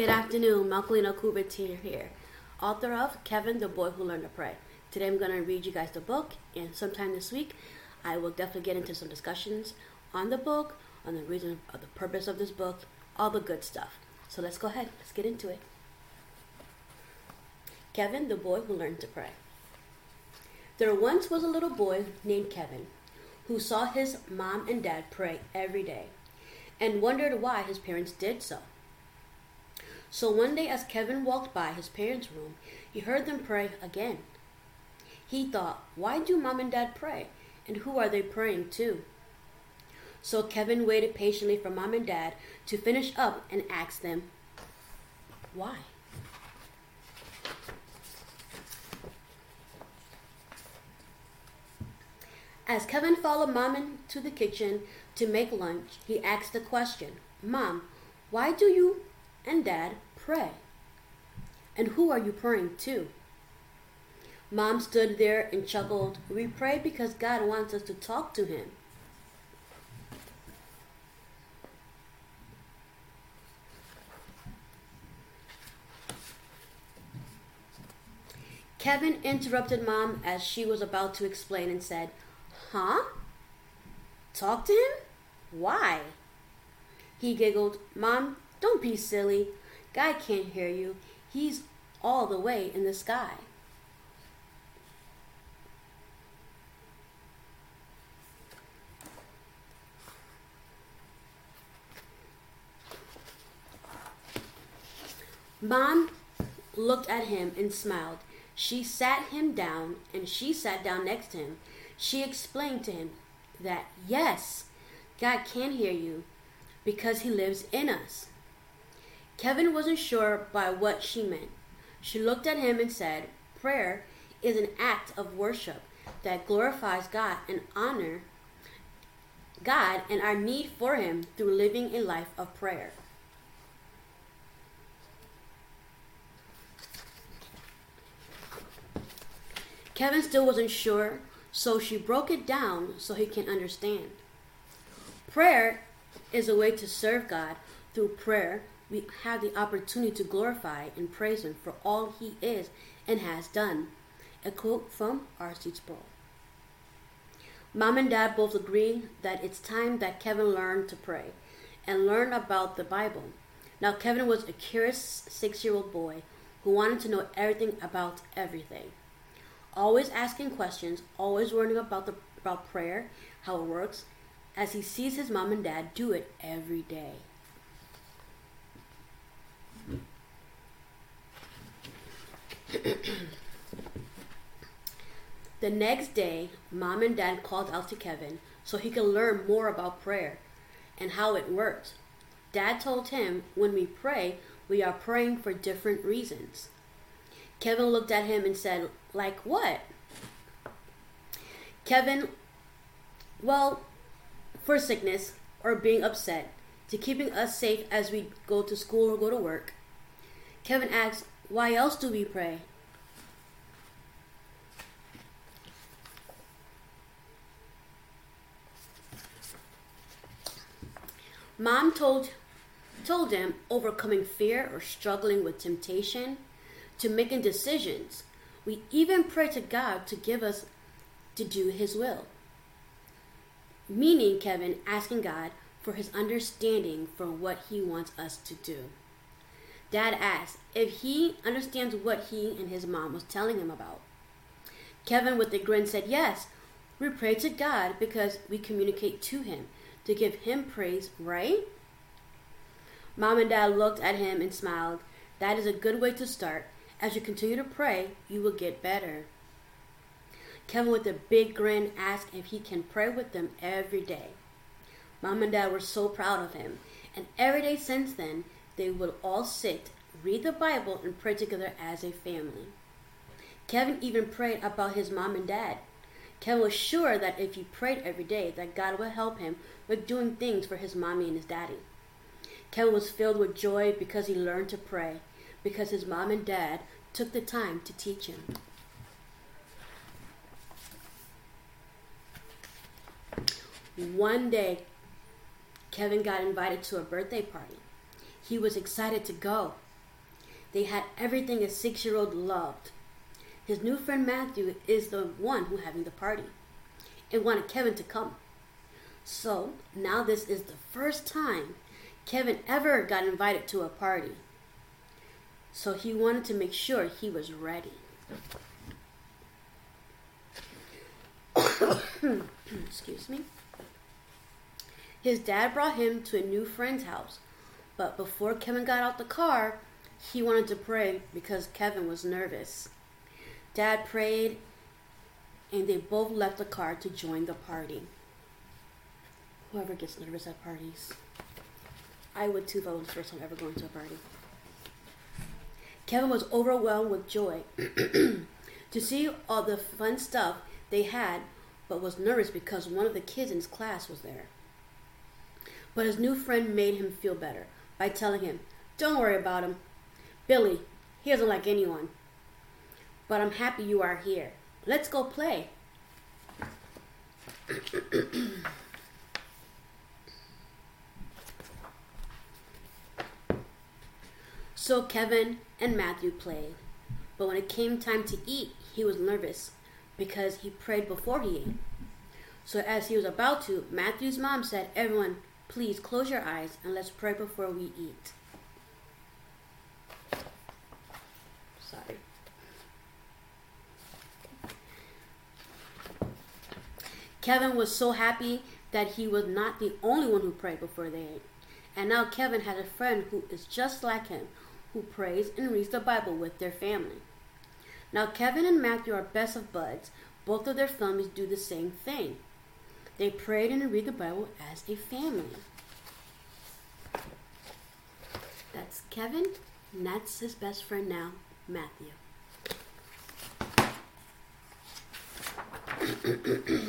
Good afternoon, Malcolina Coubertier here, author of Kevin, the Boy Who Learned to Pray. Today I'm going to read you guys the book, and sometime this week I will definitely get into some discussions on the book, on the reason of the purpose of this book, all the good stuff. So let's go ahead, let's get into it. Kevin, the Boy Who Learned to Pray. There once was a little boy named Kevin who saw his mom and dad pray every day and wondered why his parents did so. So one day, as Kevin walked by his parents' room, he heard them pray again. He thought, Why do mom and dad pray? And who are they praying to? So Kevin waited patiently for mom and dad to finish up and asked them, Why? As Kevin followed Mom into the kitchen to make lunch, he asked the question Mom, why do you and Dad pray? And who are you praying to? Mom stood there and chuckled. We pray because God wants us to talk to Him. Kevin interrupted Mom as she was about to explain and said, Huh? Talk to him? Why? He giggled. Mom, don't be silly. God can't hear you. He's all the way in the sky. Mom looked at him and smiled. She sat him down and she sat down next to him. She explained to him that yes, God can hear you because he lives in us. Kevin wasn't sure by what she meant. She looked at him and said, Prayer is an act of worship that glorifies God and honor God and our need for him through living a life of prayer. Kevin still wasn't sure, so she broke it down so he can understand. Prayer is a way to serve God. Through prayer, we have the opportunity to glorify and praise Him for all He is and has done. A quote from R.C. Sproul. Mom and Dad both agree that it's time that Kevin learn to pray and learn about the Bible. Now, Kevin was a curious six year old boy who wanted to know everything about everything always asking questions, always learning about the about prayer, how it works, as he sees his mom and dad do it every day. The next day, mom and dad called out to Kevin so he could learn more about prayer and how it works. Dad told him when we pray, we are praying for different reasons. Kevin looked at him and said, Like what? Kevin, well, for sickness or being upset, to keeping us safe as we go to school or go to work. Kevin asked, Why else do we pray? Mom told told him overcoming fear or struggling with temptation to making decisions. We even pray to God to give us to do His will. Meaning, Kevin asking God for his understanding for what he wants us to do. Dad asked if he understands what he and his mom was telling him about. Kevin, with a grin, said, Yes, we pray to God because we communicate to him to give him praise, right? Mom and dad looked at him and smiled. That is a good way to start. As you continue to pray, you will get better. Kevin, with a big grin, asked if he can pray with them every day. Mom and Dad were so proud of him, and every day since then, they would all sit, read the Bible, and pray together as a family. Kevin even prayed about his mom and dad. Kevin was sure that if he prayed every day, that God would help him with doing things for his mommy and his daddy. Kevin was filled with joy because he learned to pray, because his mom and dad took the time to teach him. One day, Kevin got invited to a birthday party. He was excited to go. They had everything a six year old loved. His new friend Matthew is the one who having the party and wanted Kevin to come. So now this is the first time Kevin ever got invited to a party. So he wanted to make sure he was ready. Excuse me. His dad brought him to a new friend's house, but before Kevin got out the car, he wanted to pray because Kevin was nervous. Dad prayed, and they both left the car to join the party. Whoever gets nervous at parties. I would too if I was the first time ever going to a party. Kevin was overwhelmed with joy to see all the fun stuff they had, but was nervous because one of the kids in his class was there. But his new friend made him feel better by telling him, Don't worry about him. Billy, he doesn't like anyone. But I'm happy you are here. Let's go play. so Kevin and Matthew played. But when it came time to eat, he was nervous because he prayed before he ate. So as he was about to, Matthew's mom said, Everyone, please close your eyes and let's pray before we eat. Kevin was so happy that he was not the only one who prayed before they ate. And now Kevin had a friend who is just like him, who prays and reads the Bible with their family. Now, Kevin and Matthew are best of buds. Both of their families do the same thing. They prayed and read the Bible as a family. That's Kevin, and that's his best friend now, Matthew.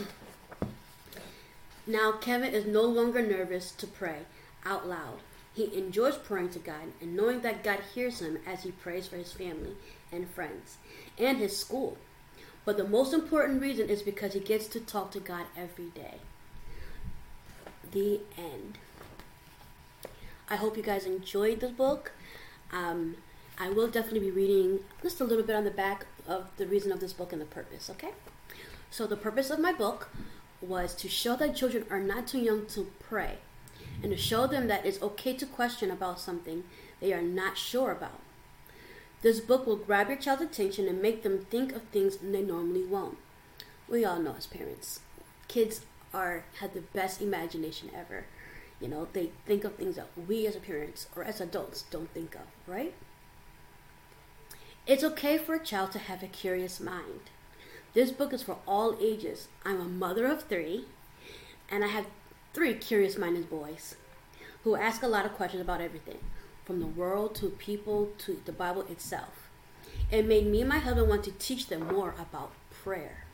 now, Kevin is no longer nervous to pray out loud. He enjoys praying to God and knowing that God hears him as he prays for his family and friends and his school. But the most important reason is because he gets to talk to God every day. The end. I hope you guys enjoyed this book. Um, I will definitely be reading just a little bit on the back of the reason of this book and the purpose, okay? So, the purpose of my book was to show that children are not too young to pray and to show them that it's okay to question about something they are not sure about. This book will grab your child's attention and make them think of things they normally won't. We all know as parents, kids are have the best imagination ever. You know, they think of things that we as parents or as adults don't think of, right? It's okay for a child to have a curious mind. This book is for all ages. I'm a mother of three, and I have three curious minded boys who ask a lot of questions about everything from the world to people to the Bible itself. It made me and my husband want to teach them more about prayer.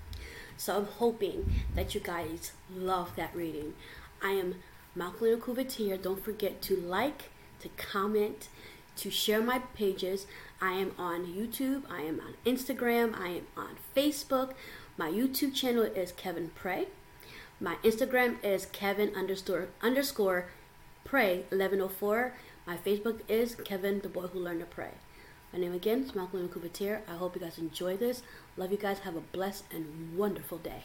So I'm hoping that you guys love that reading. I am Malcolm Couvetier. Don't forget to like, to comment, to share my pages. I am on YouTube, I am on Instagram, I am on Facebook. My YouTube channel is Kevin Pray. My Instagram is Kevin underscore underscore pray 1104. My Facebook is Kevin the boy who learned to pray. My name again is Malcolm Couvetier. I hope you guys enjoy this. Love you guys. Have a blessed and wonderful day.